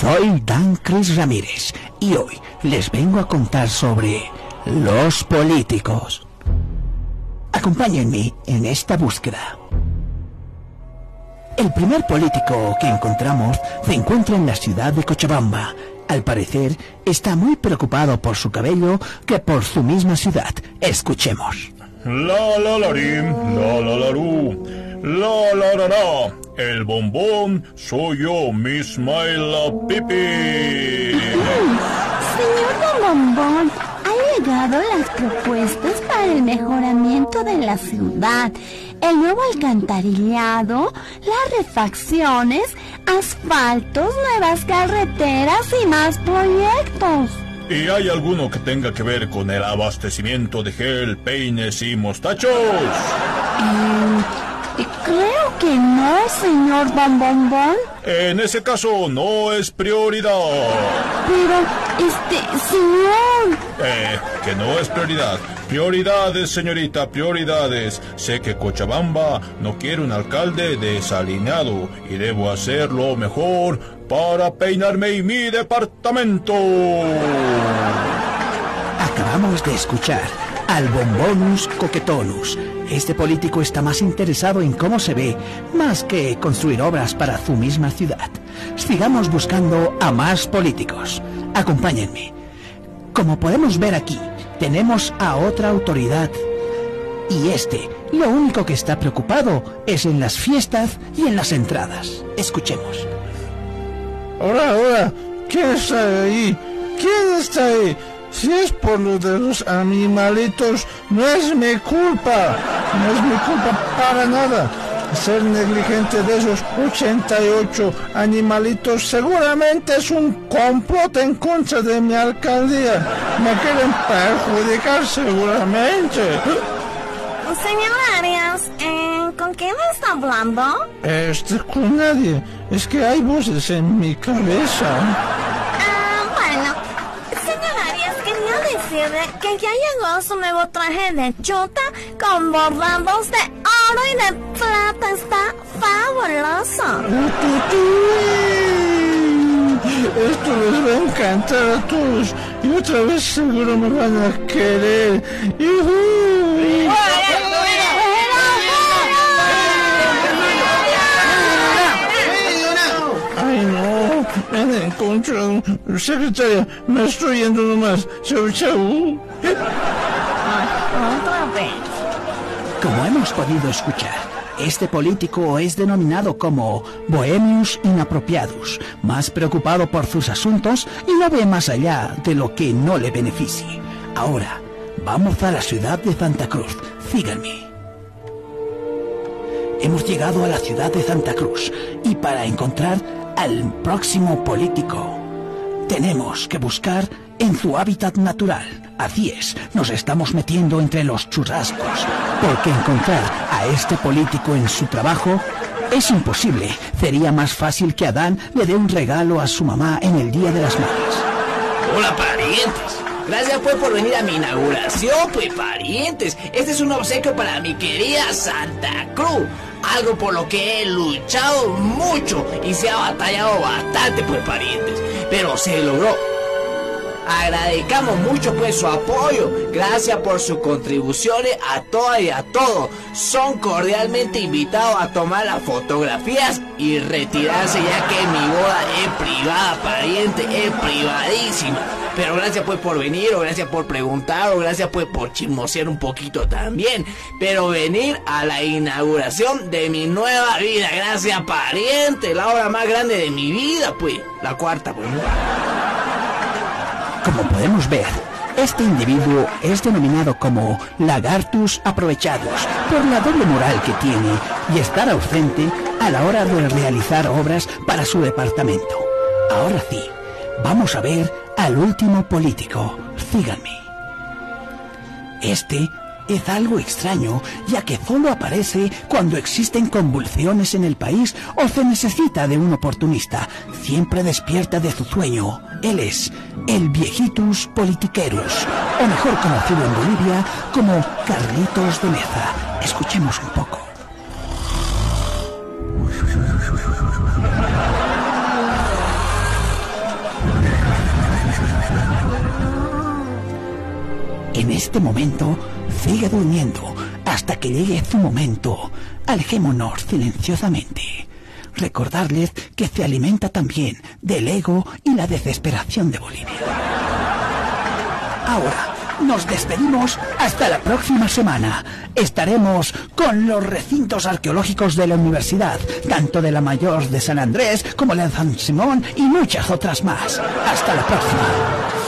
Soy Dan Chris Ramírez y hoy les vengo a contar sobre los políticos. Acompáñenme en esta búsqueda. El primer político que encontramos se encuentra en la ciudad de Cochabamba. Al parecer, está muy preocupado por su cabello que por su misma ciudad. Escuchemos. La la la la la la la la. El bombón soy yo, Mismaila Pipi. Señor Bombón, ha llegado las propuestas para el mejoramiento de la ciudad, el nuevo alcantarillado, las refacciones, asfaltos, nuevas carreteras y más proyectos. ¿Y hay alguno que tenga que ver con el abastecimiento de gel, peines y mostachos? Eh, creo que no, señor Bombombón. En ese caso no es prioridad. Pero, este, señor. Eh, que no es prioridad. Prioridades, señorita, prioridades. Sé que Cochabamba no quiere un alcalde desalineado y debo hacerlo mejor para peinarme y mi departamento. Acabamos de escuchar al Bombonus Coquetonus. Este político está más interesado en cómo se ve, más que construir obras para su misma ciudad. Sigamos buscando a más políticos. Acompáñenme. Como podemos ver aquí, tenemos a otra autoridad. Y este, lo único que está preocupado es en las fiestas y en las entradas. Escuchemos. Hola, hola, ¿quién está ahí? ¿Quién está ahí? Si es por lo de los animalitos, no es mi culpa. No es mi culpa para nada. Ser negligente de esos 88 animalitos seguramente es un complot en contra de mi alcaldía. Me quieren perjudicar seguramente. Señor Arias, eh, ¿con quién está hablando? Este, con nadie. Es que hay voces en mi cabeza. Decirle que ya llegó su nuevo traje de chuta con bordados de oro y de plata. Está fabuloso. Esto les va a encantar a todos. Y otra vez seguro me van a querer. ¡Yujú! Ay, no, me han encontrado. Secretaria, me estoy yendo nomás. Chau, chau. Como hemos podido escuchar, este político es denominado como Bohemius Inapropiadus, más preocupado por sus asuntos y no ve más allá de lo que no le beneficie. Ahora, vamos a la ciudad de Santa Cruz. Síganme. Hemos llegado a la ciudad de Santa Cruz y para encontrar al próximo político tenemos que buscar en su hábitat natural. Así es, nos estamos metiendo entre los churrascos, porque encontrar a este político en su trabajo es imposible. Sería más fácil que Adán le dé un regalo a su mamá en el Día de las Madres. Hola, parientes. Gracias pues por venir a mi inauguración, pues parientes. Este es un obsequio para mi querida Santa Cruz. Algo por lo que he luchado mucho y se ha batallado bastante, pues parientes. Pero se logró. Agradecamos mucho pues su apoyo. Gracias por sus contribuciones a todas y a todos. Son cordialmente invitados a tomar las fotografías y retirarse ya que mi boda es privada, pariente, es privadísima. Pero gracias pues por venir, o gracias por preguntar, o gracias pues por chismosear un poquito también. Pero venir a la inauguración de mi nueva vida. Gracias pariente, la obra más grande de mi vida pues. La cuarta pues. Como podemos ver, este individuo es denominado como lagartus aprovechados por la doble moral que tiene y estar ausente a la hora de realizar obras para su departamento. Ahora sí, vamos a ver al último político. Síganme. Este es algo extraño, ya que solo aparece cuando existen convulsiones en el país o se necesita de un oportunista. Siempre despierta de su sueño. Él es el viejitus politiquerus, o mejor conocido en Bolivia como Carlitos de Meza. Escuchemos un poco. Este momento sigue durmiendo hasta que llegue su momento. Alejémonos silenciosamente. Recordarles que se alimenta también del ego y la desesperación de Bolivia. Ahora, nos despedimos hasta la próxima semana. Estaremos con los recintos arqueológicos de la universidad, tanto de la Mayor de San Andrés como la de San Simón y muchas otras más. Hasta la próxima.